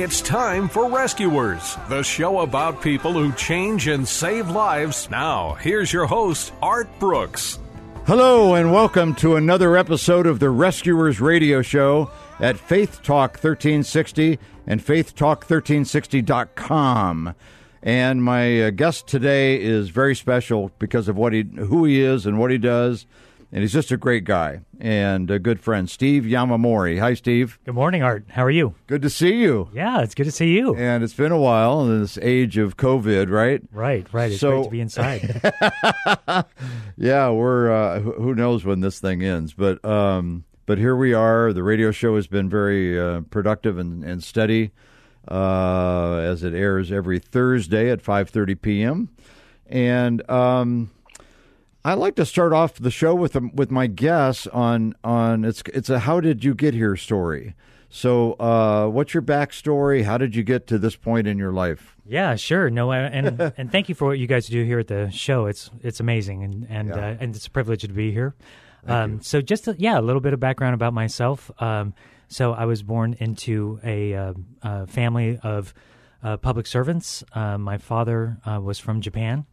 It's time for Rescuers, the show about people who change and save lives. Now, here's your host, Art Brooks. Hello, and welcome to another episode of the Rescuers Radio Show at Faith Talk 1360 and faithtalk1360.com. And my uh, guest today is very special because of what he, who he is, and what he does. And he's just a great guy and a good friend, Steve Yamamori. Hi, Steve. Good morning, Art. How are you? Good to see you. Yeah, it's good to see you. And it's been a while in this age of COVID, right? Right, right. It's So- great to be inside. Yeah, we're uh, who knows when this thing ends, but um, but here we are. The radio show has been very uh, productive and, and steady uh, as it airs every Thursday at five thirty p.m. And um, I like to start off the show with um, with my guess on on it's it's a how did you get here story. So, uh, what's your backstory? How did you get to this point in your life? yeah, sure. No, uh, and and thank you for what you guys do here at the show. It's it's amazing, and and Yeah. uh, and it's a privilege to be here. Um, so just a, yeah, a little bit of background about myself. Um, so I was born into a, uh, uh family of uh, public servants. Uh, my father uh, was from Japan,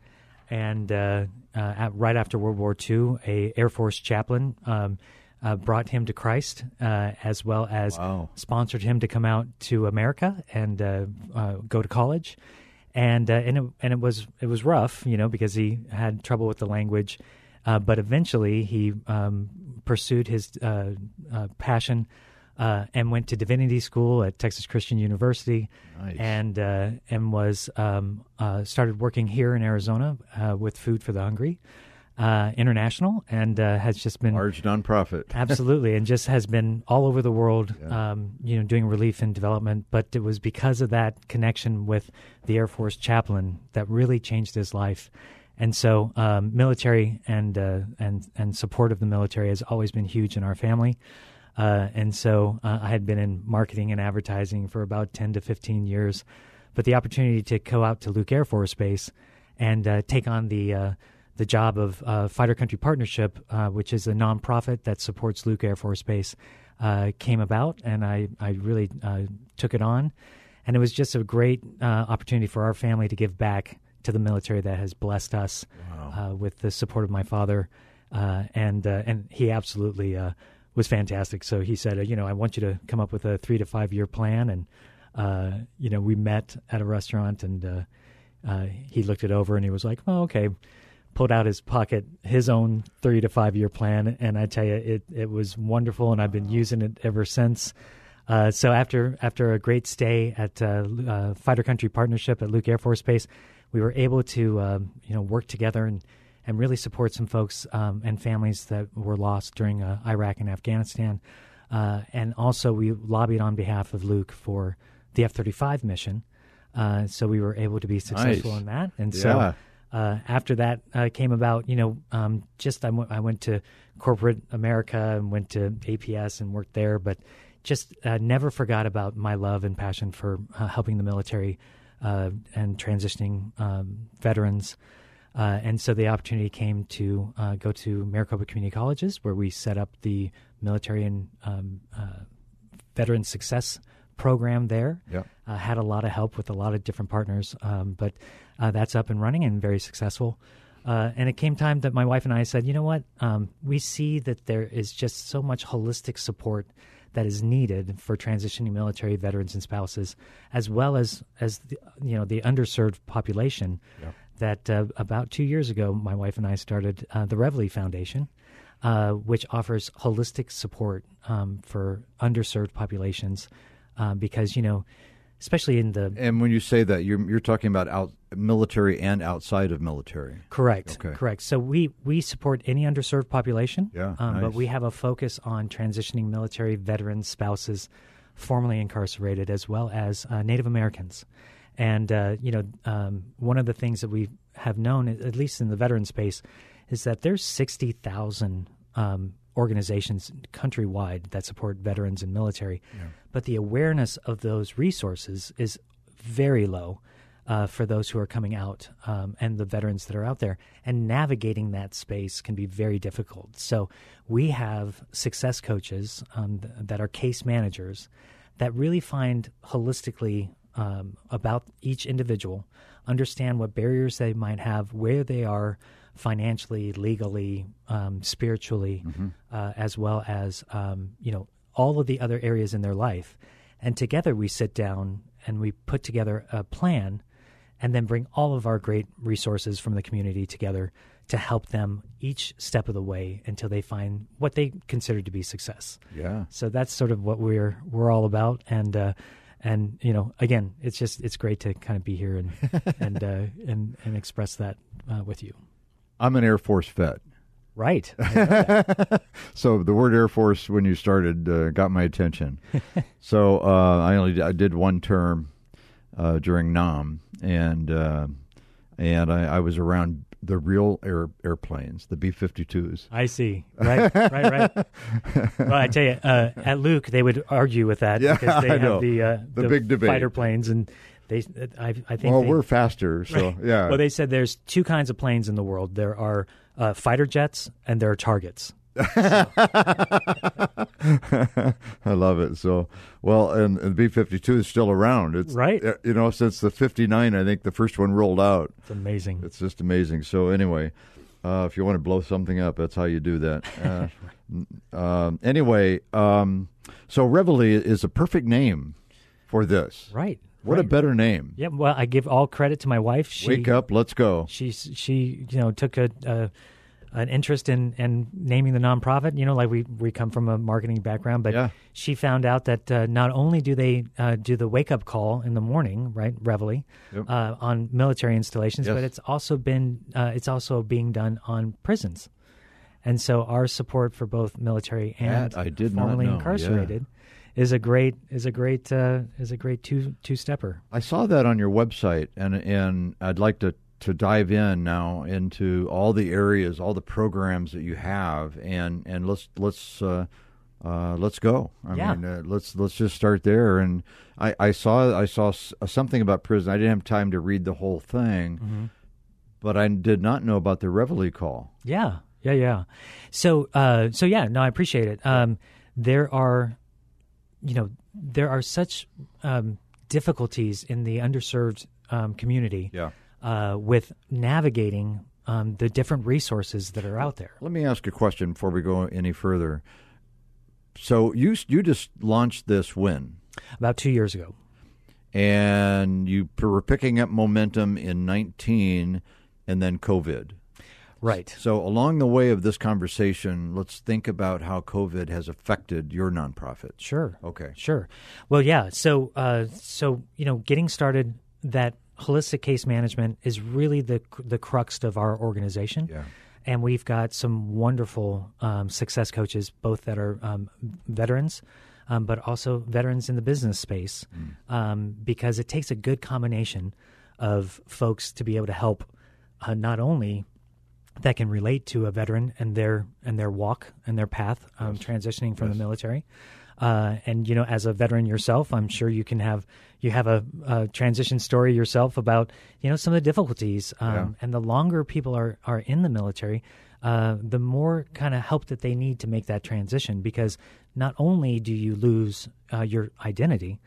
and uh, uh, at, right after World War II, a Air Force chaplain um, uh, brought him to Christ, uh, as well as Wow. sponsored him to come out to America and uh, uh, go to college. And uh, and it, and it was it was rough, you know, because he had trouble with the language. Uh, but eventually, he um, pursued his uh, uh, passion uh, and went to divinity school at Texas Christian University, Nice. and uh, and was um, uh, started working here in Arizona uh, with Food for the Hungry uh, International, and uh, has just been Large nonprofit. Absolutely, and just has been all over the world, um, you know, doing relief and development. But it was because of that connection with the Air Force chaplain that really changed his life. And so, um, military and uh, and and support of the military has always been huge in our family. Uh, and so, uh, I had been in marketing and advertising for about ten to fifteen years. But the opportunity to go out to Luke Air Force Base and uh, take on the uh, the job of uh, Fighter Country Partnership, uh, which is a nonprofit that supports Luke Air Force Base, uh, came about, and I I really uh, took it on, and it was just a great uh, opportunity for our family to give back to the military that has blessed us uh, with the support of my father, uh, and uh, and he absolutely uh, was fantastic. So he said, uh, you know, I want you to come up with a three to five year plan, and uh, you know, we met at a restaurant, and uh, uh, he looked it over, and he was like, well, okay pulled out his pocket his own three to five year plan, and I tell you, it it was wonderful, and I've been using it ever since. Uh, so after after a great stay at uh, uh, Fighter Country Partnership at Luke Air Force Base, we were able to um, you know work together and and really support some folks um, and families that were lost during uh, Iraq and Afghanistan. Uh, and also, we lobbied on behalf of Luke for the F 35 mission. Uh, so we were able to be successful Nice. in that. And Yeah. so uh, after that uh, came about, you know, um, just I went- to corporate America and went to APS and worked there, but just uh, never forgot about my love and passion for uh, helping the military uh, and transitioning um, veterans. Uh, and so the opportunity came to uh, go to Maricopa Community Colleges, where we set up the military and um, uh, veteran success program there. Yeah. Uh, had a lot of help with a lot of different partners, um, but uh, that's up and running and very successful. Uh, and it came time that my wife and I said, you know what? Um, we see that there is just so much holistic support that is needed for transitioning military veterans and spouses, as well as as the, you know the underserved population. That uh, about two years ago, my wife and I started uh, the Reveille Foundation, uh, which offers holistic support um, for underserved populations, uh, because you know, especially in the And when you say that, you're you're talking about out military and outside of military. Correct. Okay. Correct. So we we support any underserved population. Yeah, Um, nice. But we have a focus on transitioning military veterans, spouses, formerly incarcerated, as well as uh, Native Americans. And uh, you know, um, one of the things that we have known, at least in the veteran space, is that there's sixty thousand um, organizations countrywide that support veterans and military, but the awareness of those resources is very low uh, for those who are coming out um, and the veterans that are out there. And navigating that space can be very difficult. So we have success coaches um, th- that are case managers that really find holistically um, about each individual, understand what barriers they might have, where they are financially, legally, um, spiritually, uh, as well as um, you know all of the other areas in their life. And together we sit down and we put together a plan, and then bring all of our great resources from the community together to help them each step of the way until they find what they consider to be success. Yeah. So that's sort of what we're we're all about, and uh, and you know, again, it's just it's great to kind of be here and and uh, and and express that uh, with you. I'm an Air Force vet. Right. So the word Air Force, when you started, uh, got my attention. so uh, I only I did one term uh, during Nam, and uh, and I, I was around the real air airplanes, the B-52s. I see. Right, right, right. well, I tell you, uh, at Luke, they would argue with that Yeah, because they I have know. the uh, The big debate. fighter planes, and they. I, I think. Well, they, we're faster, so yeah. Well, they said there's two kinds of planes in the world. There are uh, fighter jets and there are targets. I love it. So, well, and, and the B 52 is still around. It's Right. uh, You know, since the 59, I think the first one rolled out. It's amazing. It's just amazing. So, anyway, uh, if you want to blow something up, that's how you do that. Uh, um, anyway, um, so Reveille is a perfect name for this. right. What a right. better name. Yeah. Well, I give all credit to my wife. She, Wake up, let's go. She she you know took a. a an interest in, in naming the nonprofit, you know, like we, we come from a marketing background, but Yeah. she found out that uh, not only do they uh, do the wake up call in the morning, right, Reveille, Yep. uh, on military installations, Yes. but it's also been uh, it's also being done on prisons, and so our support for both military and That I did formerly know, yeah. incarcerated is a great is a great uh, is a great two two stepper. I saw that on your website, and and I'd like to to dive in now into all the areas, all the programs that you have, and and let's let's uh, uh, let's go. I Yeah. mean, uh, let's let's just start there. And I, I saw I saw something about prison. I didn't have time to read the whole thing, Mm-hmm. but I did not know about the Reveille call. Yeah, yeah, yeah. So, uh, so yeah, no, I appreciate it. Um, there are, you know, there are such um, difficulties in the underserved um, community Yeah. Uh, with navigating um, the different resources that are out there. Let me ask a question before we go any further. So you you just launched this when? About two years ago, and you were picking up momentum in 19 and then COVID. right? So, along the way of this conversation, let's think about how COVID has affected your nonprofit. Sure. Okay. Sure. Well, yeah. So, uh, so you know, getting started, that holistic case management is really the the crux of our organization. Yeah. And we've got some wonderful um, success coaches, both that are um, veterans, um, but also veterans in the business space, um, because it takes a good combination of folks to be able to help uh, not only that can relate to a veteran and their and their walk and their path um, transitioning from the military. Uh, and you know, as a veteran yourself, I'm sure you can have you have a, a transition story yourself about you know some of the difficulties. Um, Yeah. And the longer people are are in the military, uh, the more kind of help that they need to make that transition. Because not only do you lose uh, your identity,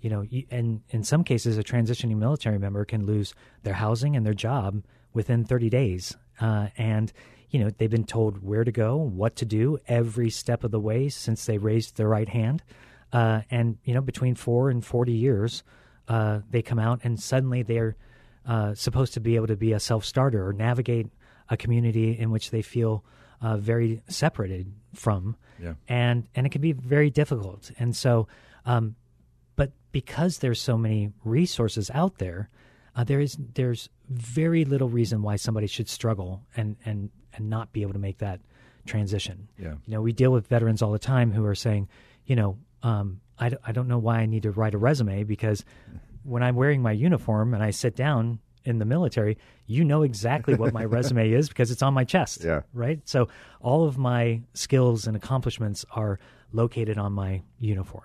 you know, you, and in some cases, a transitioning military member can lose their housing and their job within 30 days. Uh, and you know, they've been told where to go, what to do every step of the way since they raised their right hand. Uh, and, you know, between four and 40 years, uh, they come out and suddenly they're uh, supposed to be able to be a self starter or navigate a community in which they feel uh, very separated from. Yeah. And, and it can be very difficult. And so, um, but because there's so many resources out there, uh, there is there's very little reason why somebody should struggle and and and not be able to make that transition. Yeah. You know, we deal with veterans all the time who are saying, you know, um, I, d- I don't know why I need to write a resume because when I'm wearing my uniform and I sit down in the military, you know exactly what my resume is because it's on my chest. Yeah. Right. So all of my skills and accomplishments are located on my uniform.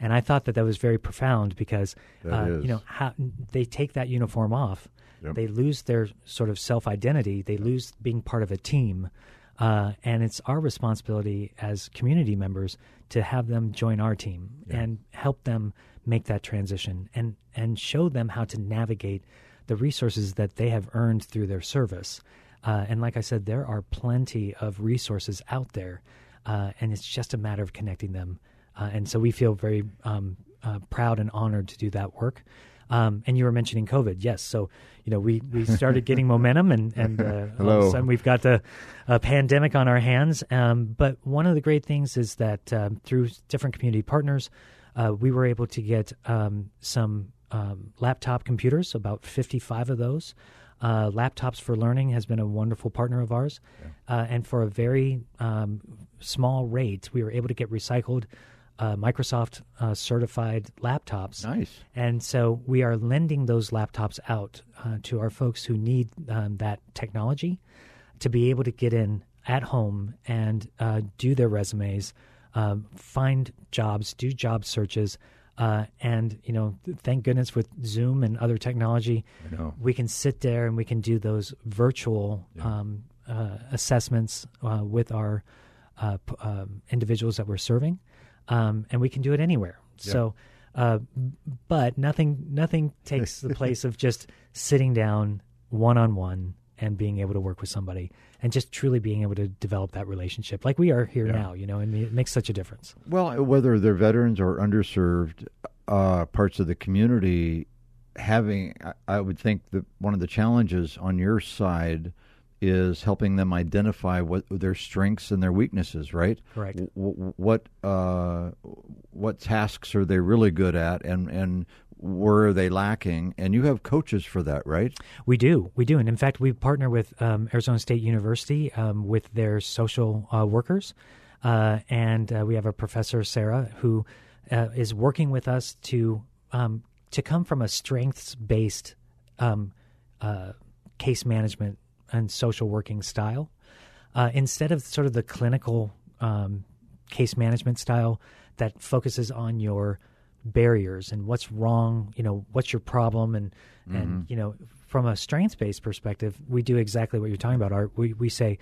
And I thought that that was very profound because, uh, you know, how they take that uniform off, Yep. they lose their sort of self identity, they lose being part of a team. Uh, and it's our responsibility as community members to have them join our team and help them make that transition and, and show them how to navigate the resources that they have earned through their service. Uh, and like I said, there are plenty of resources out there, uh, and it's just a matter of connecting them. Uh, and so we feel very um, uh, proud and honored to do that work. Um, and you were mentioning COVID, yes. So you know we, we started getting momentum, and and uh, all of a sudden we've got the uh, pandemic on our hands. Um, but one of the great things is that um, through different community partners, uh, we were able to get um, some um, laptop computers, about 55 of those. Uh, Laptops for Learning has been a wonderful partner of ours. Uh, and for a very um, small rate, we were able to get recycled uh, Microsoft uh, certified laptops. Nice. And so we are lending those laptops out uh, to our folks who need um, that technology to be able to get in at home and uh, do their resumes, um, find jobs, do job searches. Uh, and you know, thank goodness with Zoom and other technology, we can sit there and we can do those virtual um, uh, assessments uh, with our uh, p- um, individuals that we're serving, um, and we can do it anywhere. So, uh, but nothing nothing takes the place of just sitting down one on one and being able to work with somebody and just truly being able to develop that relationship like we are here Yeah. now. You know, and it makes such a difference. Well, whether they're veterans or underserved uh, parts of the community, having, I- I would think that one of the challenges on your side is helping them identify what their strengths and their weaknesses. Right? Correct. W- what uh, what tasks are they really good at, and and where are they lacking? And you have coaches for that, right? We do, we do, and in fact, we partner with um, Arizona State University um, with their social uh, workers, uh, and uh, we have a professor Sarah who uh, is working with us to um, to come from a strengths based um, uh, case management and social working style uh, instead of sort of the clinical um, case management style that focuses on your barriers and what's wrong, you know, what's your problem, and and you know, from a strengths based perspective, we do exactly what you're talking about. Art, we we say,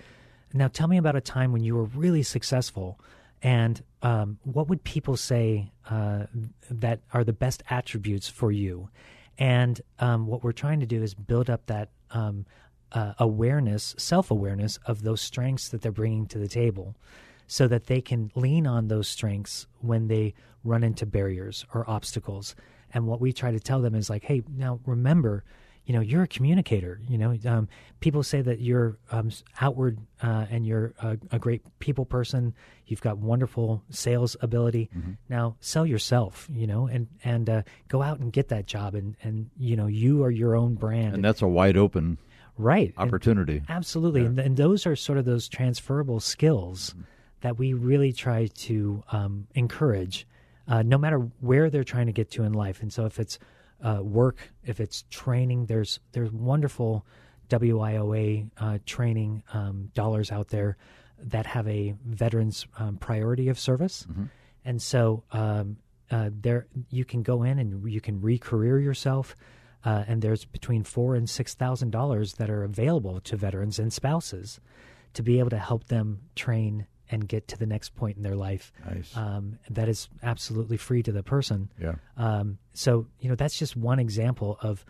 now tell me about a time when you were really successful, and um, what would people say uh, that are the best attributes for you? And um, what we're trying to do is build up that um, uh, awareness, self awareness of those strengths that they're bringing to the table so that they can lean on those strengths when they run into barriers or obstacles. And what we try to tell them is like, hey, now remember, you know, you're a communicator. You know, um, people say that you're um, outward uh, and you're a, a great people person. You've got wonderful sales ability. Now sell yourself. You know, and and uh, go out and get that job. And and you know, you are your own brand. And that's a wide open right. And- opportunity. Absolutely, and, and those are sort of those transferable skills that we really try to um, encourage, uh, no matter where they're trying to get to in life. And so, if it's uh, work, if it's training, there's there's wonderful WIOA uh, training um, dollars out there that have a veterans um, priority of service, and so um, uh, there you can go in and you can re-career yourself. Uh, and there's between four and six thousand dollars that are available to veterans and spouses to be able to help them train and get to the next point in their life. Nice. Um, that is absolutely free to the person. Yeah. Um, so you know that's just one example of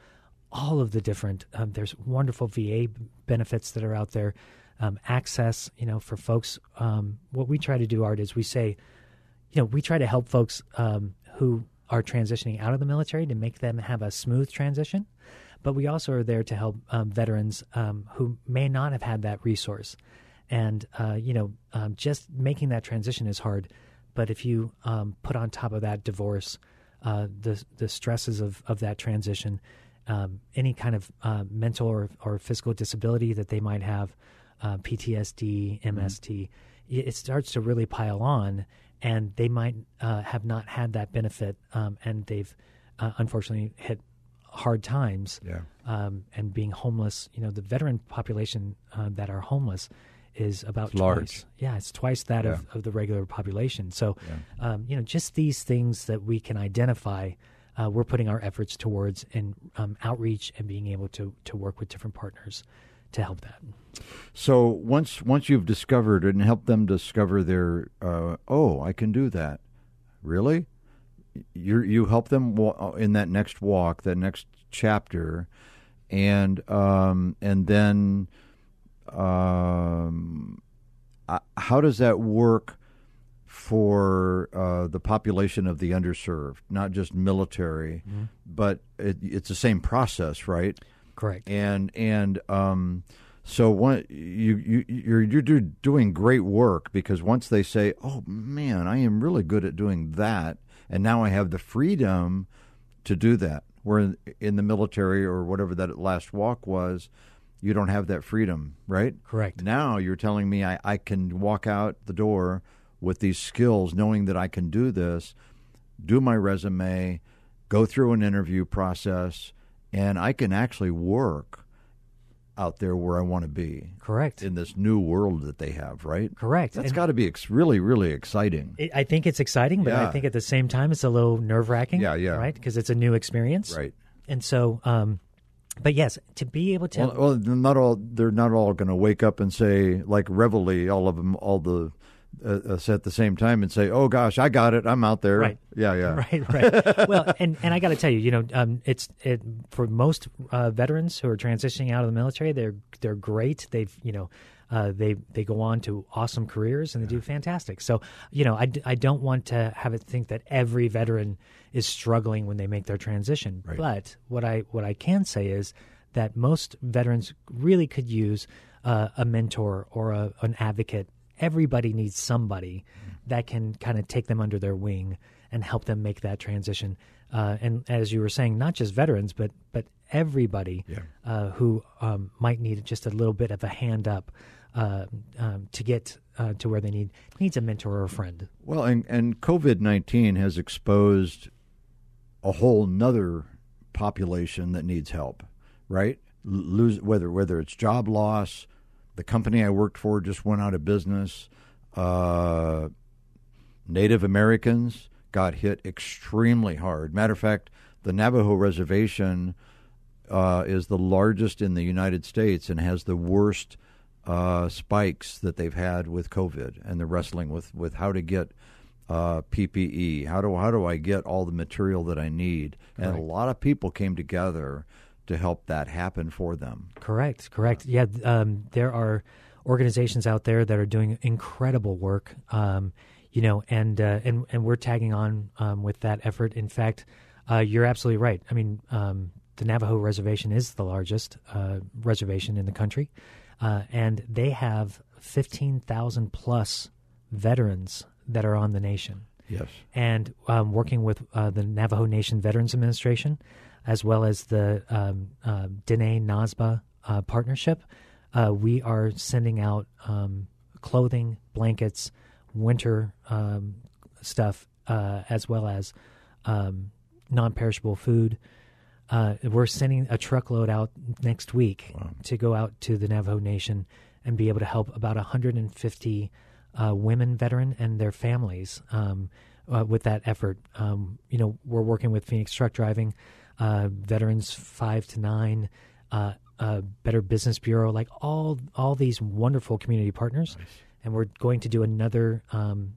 all of the different. Um, there's wonderful VA benefits that are out there. um, access. You know, for folks, um, what we try to do, Art, is we say, you know, we try to help folks um, who are transitioning out of the military to make them have a smooth transition. But we also are there to help um, veterans um, who may not have had that resource. And, uh, you know, um, just making that transition is hard. But if you um, put on top of that divorce, uh, the, the stresses of, of that transition, um, any kind of uh, mental or, or physical disability that they might have, uh, PTSD, MST, it starts to really pile on, and they might uh, have not had that benefit, um, and they've uh, unfortunately hit hard times. Yeah. Um, and being homeless, you know, the veteran population uh, that are homeless is about It's large. twice. Yeah, it's twice that Yeah. of, of the regular population. So, um, you know, just these things that we can identify, uh, we're putting our efforts towards in um, outreach and being able to to work with different partners to help that. So once once you've discovered and helped them discover their uh, oh I can do that, really, you you help them wa- in that next walk, that next chapter, and um, and then um, uh, how does that work for uh, the population of the underserved, not just military, but it, it's the same process, right? Correct. and and um, so one you you you're you're doing great work because once they say, "Oh man, I am really good at doing that," and now I have the freedom to do that. Where in, in the military or whatever that last walk was, you don't have that freedom, right? Correct. Now you're telling me I, I can walk out the door with these skills, knowing that I can do this, do my resume, go through an interview process, and I can actually work out there where I want to be Correct. in this new world that they have, right? Correct. That's got to be ex- really, really exciting. It, I think it's exciting, but Yeah. I think at the same time it's a little nerve wracking. Yeah, yeah. Right, because it's a new experience. Right. And so, um, but yes, to be able to, Well, well, they're not all they're not all going to wake up and say like Reveille, all of them, all the uh, uh, at the same time and say, "Oh gosh, I got it, I'm out there." Right. Yeah, yeah. right, right. well, and and I got to tell you, you know, um, it's it for most uh, veterans who are transitioning out of the military, they're they're great. They've you know. Uh, they they go on to awesome careers and they do fantastic. So you know I, I don't want to have it think that every veteran is struggling when they make their transition. But what I what I can say is that most veterans really could use uh, a mentor or a, an advocate. Everybody needs somebody that can kind of take them under their wing and help them make that transition. Uh, and as you were saying, not just veterans, but but everybody uh, who um, might need just a little bit of a hand up uh, um, to get uh, to where they need needs a mentor or a friend. Well, and and COVID nineteen has exposed a whole nother population that needs help, right? Lose whether whether it's job loss, the company I worked for just went out of business. Uh, Native Americans got hit extremely hard. Matter of fact, the Navajo reservation uh, is the largest in the United States and has the worst uh, spikes that they've had with COVID, and they're wrestling with, with how to get uh, PPE. How do how do I get all the material that I need? And a lot of people came together to help that happen for them. Correct, correct. Yeah, um, there are organizations out there that are doing incredible work. Um, you know, and uh, and and we're tagging on um, with that effort. In fact, uh, you're absolutely right. I mean, um, the Navajo reservation is the largest uh, reservation in the country, uh, and they have fifteen thousand plus veterans that are on the nation Yes. and um, working with uh, the Navajo Nation Veterans Administration, as well as the um, uh, Dene Nazba uh, partnership, uh, we are sending out um, clothing, blankets, winter um, stuff, uh, as well as um, non-perishable food. Uh, we're sending a truckload out next week to go out to the Navajo Nation and be able to help about 150 uh, women veteran and their families um, uh, with that effort. Um, you know, we're working with Phoenix Truck Driving, uh, Veterans Five to Nine, uh, uh, Better Business Bureau, like all all these wonderful community partners, and we're going to do another um,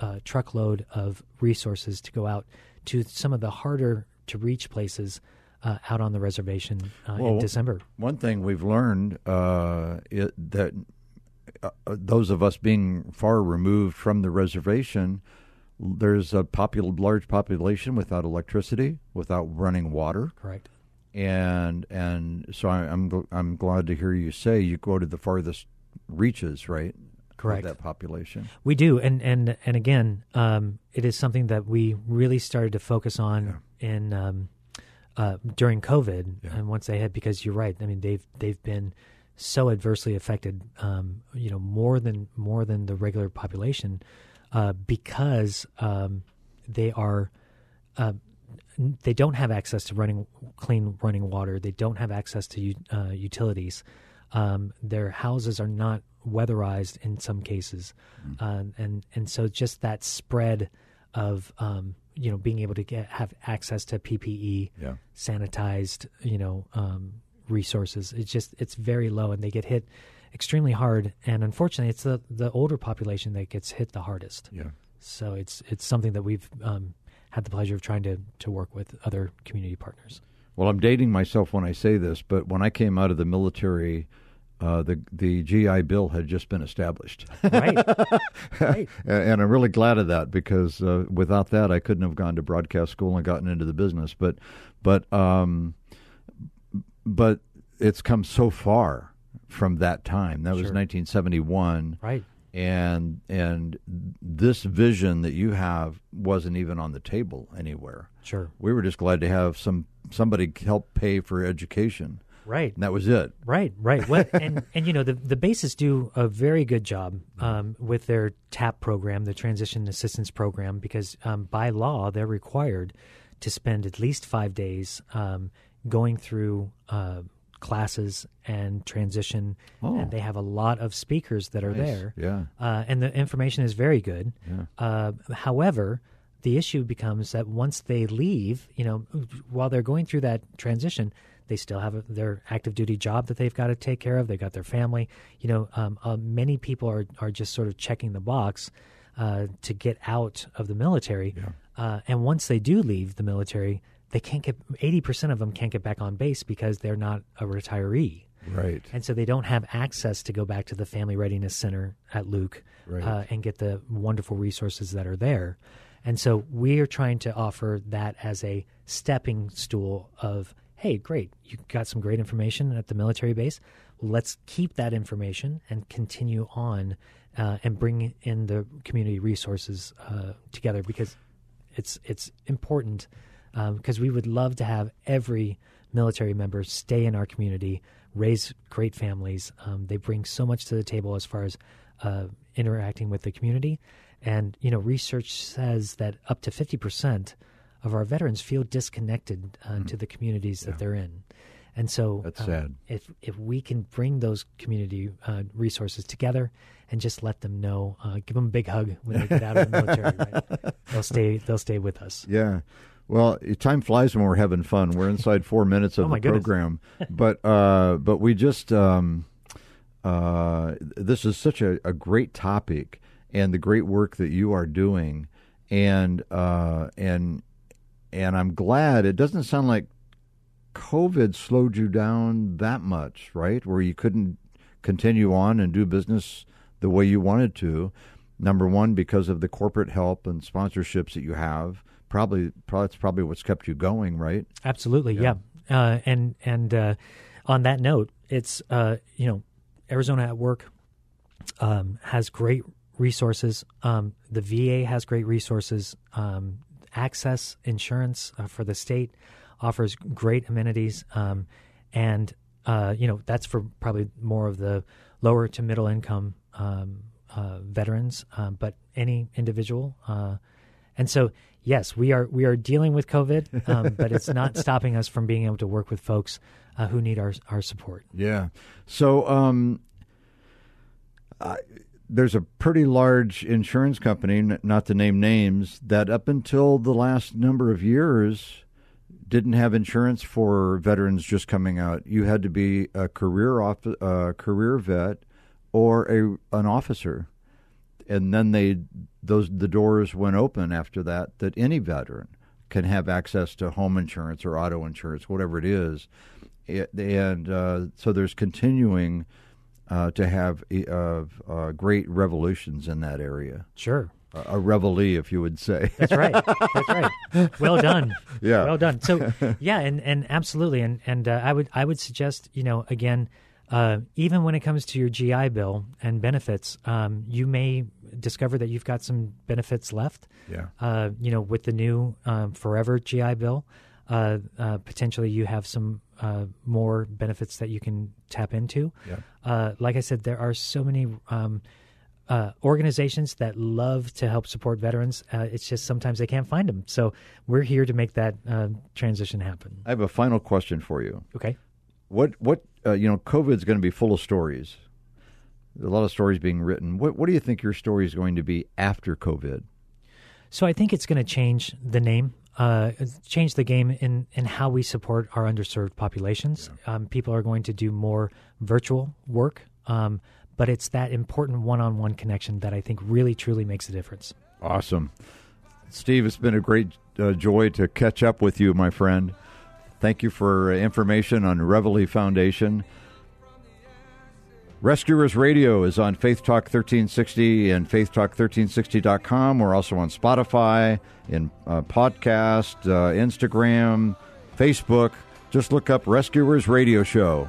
uh, truckload of resources to go out to some of the harder to reach places uh, out on the reservation uh, in December. One thing we've learned uh, it, that those of us being far removed from the reservation, there's a popul- large population without electricity, without running water, Correct. and and so I, I'm gl- I'm glad to hear you say you go to the farthest reaches, right? of Correct. that population. We do, and and and again, um, it is something that we really started to focus on in um, uh, during COVID, Yeah. and once they had, because you're right. I mean, they've they've been so adversely affected, um, you know, more than more than the regular population, uh, because um, they are. Uh, they don't have access to running clean running water. They don't have access to uh, utilities. Um, their houses are not weatherized in some cases, um, and and so just that spread of um, you know being able to get have access to PPE, Yeah. sanitized you know um, resources. It's just it's very low, and they get hit extremely hard. And unfortunately, it's the the older population that gets hit the hardest. Yeah. So it's it's something that we've um, had the pleasure of trying to to work with other community partners. Well, I'm dating myself when I say this, but when I came out of the military, uh, the the GI Bill had just been established, Right. right. and I'm really glad of that because uh, without that, I couldn't have gone to broadcast school and gotten into the business. But but um, but it's come so far from that time. That was 1971, Right. and and this vision that you have wasn't even on the table anywhere. Sure. We were just glad to have some somebody help pay for education. Right. And that was it. Right, right. Well, and and you know the the bases do a very good job um, with their TAP program, the Transition Assistance Program, because um, by law they're required to spend at least five days um, going through uh, classes and transition, Oh. and they have a lot of speakers that are Nice. there. Yeah. uh, and the information is very good. Yeah. Uh, however, the issue becomes that once they leave, you know, while they're going through that transition, they still have a, their active duty job that they've got to take care of. They've got their family. You know, um, uh, many people are are just sort of checking the box uh, to get out of the military. Uh, and once they do leave the military, they can't get eighty percent of them can't get back on base because they're not a retiree. Right. And so they don't have access to go back to the Family Readiness Center at Luke Right. uh, and get the wonderful resources that are there. And so we are trying to offer that as a stepping stool of, hey, great, you got some great information at the military base. Let's keep that information and continue on uh, and bring in the community resources uh, together because it's it's important because we would love to have every military member stay in our community, raise great families. Um, they bring so much to the table as far as uh, interacting with the community, and you know, research says that up to fifty percent of our veterans feel disconnected uh, to the communities that they're in. And so That's um, sad. If if we can bring those community uh, resources together and just let them know, uh, give them a big hug when they get out of the military, right? they'll stay. They'll stay with us. Yeah. Well, time flies when we're having fun. We're inside four minutes of Oh, the goodness. program, but uh, but we just um, uh, this is such a, a great topic, and the great work that you are doing, and uh, and and I'm glad it doesn't sound like COVID slowed you down that much, right? Where you couldn't continue on and do business the way you wanted to. Number one, because of the corporate help and sponsorships that you have. Probably, probably that's probably what's kept you going, right? Absolutely, yeah. Uh, and and uh, on that note, it's uh, you know Arizona at Work um, has great resources. Um, the VA has great resources. Um, AHCCCS Insurance uh, for the state offers great amenities, um, and uh, you know that's for probably more of the lower to middle income um, uh, veterans, um, but any individual. Uh, and so, yes, we are we are dealing with COVID, um, but it's not stopping us from being able to work with folks uh, who need our our support. Yeah. So, um, I, there's a pretty large insurance company, not to name names, that up until the last number of years didn't have insurance for veterans just coming out. You had to be a career off, uh, career vet or a an officer, and then they those the doors went open after that that any veteran can have access to home insurance or auto insurance, whatever it is, it, and uh, so there's continuing uh, to have uh, uh, great revolutions in that area. Sure. A reveille, if you would say. That's right. That's right. Well done. Yeah. Well done. So, yeah, and, and absolutely, and and uh, I would I would suggest you know again, uh, even when it comes to your GI Bill and benefits, um, you may discover that you've got some benefits left. Yeah. Uh, you know, with the new um, Forever GI Bill, uh, uh, potentially you have some uh, more benefits that you can tap into. Yeah. Uh, like I said, there are so many. Um, uh, organizations that love to help support veterans. Uh, it's just sometimes they can't find them. So we're here to make that uh, transition happen. I have a final question for you. Okay. What what uh, you know? COVID's going to be full of stories. A lot of stories being written. What what do you think your story is going to be after COVID? So I think it's going to change the name, uh, change the game in, in how we support our underserved populations. Um, people are going to do more virtual work, um, but it's that important one on one connection that I think really truly makes a difference. Awesome, Steve. It's been a great uh, joy to catch up with you, my friend. Thank you for uh, information on Reveille Foundation. Rescuers Radio is on Faith Talk 1360 and faithtalk1360.com. We're also on Spotify, in uh, podcast, uh, Instagram, Facebook. Just look up Rescuers Radio Show.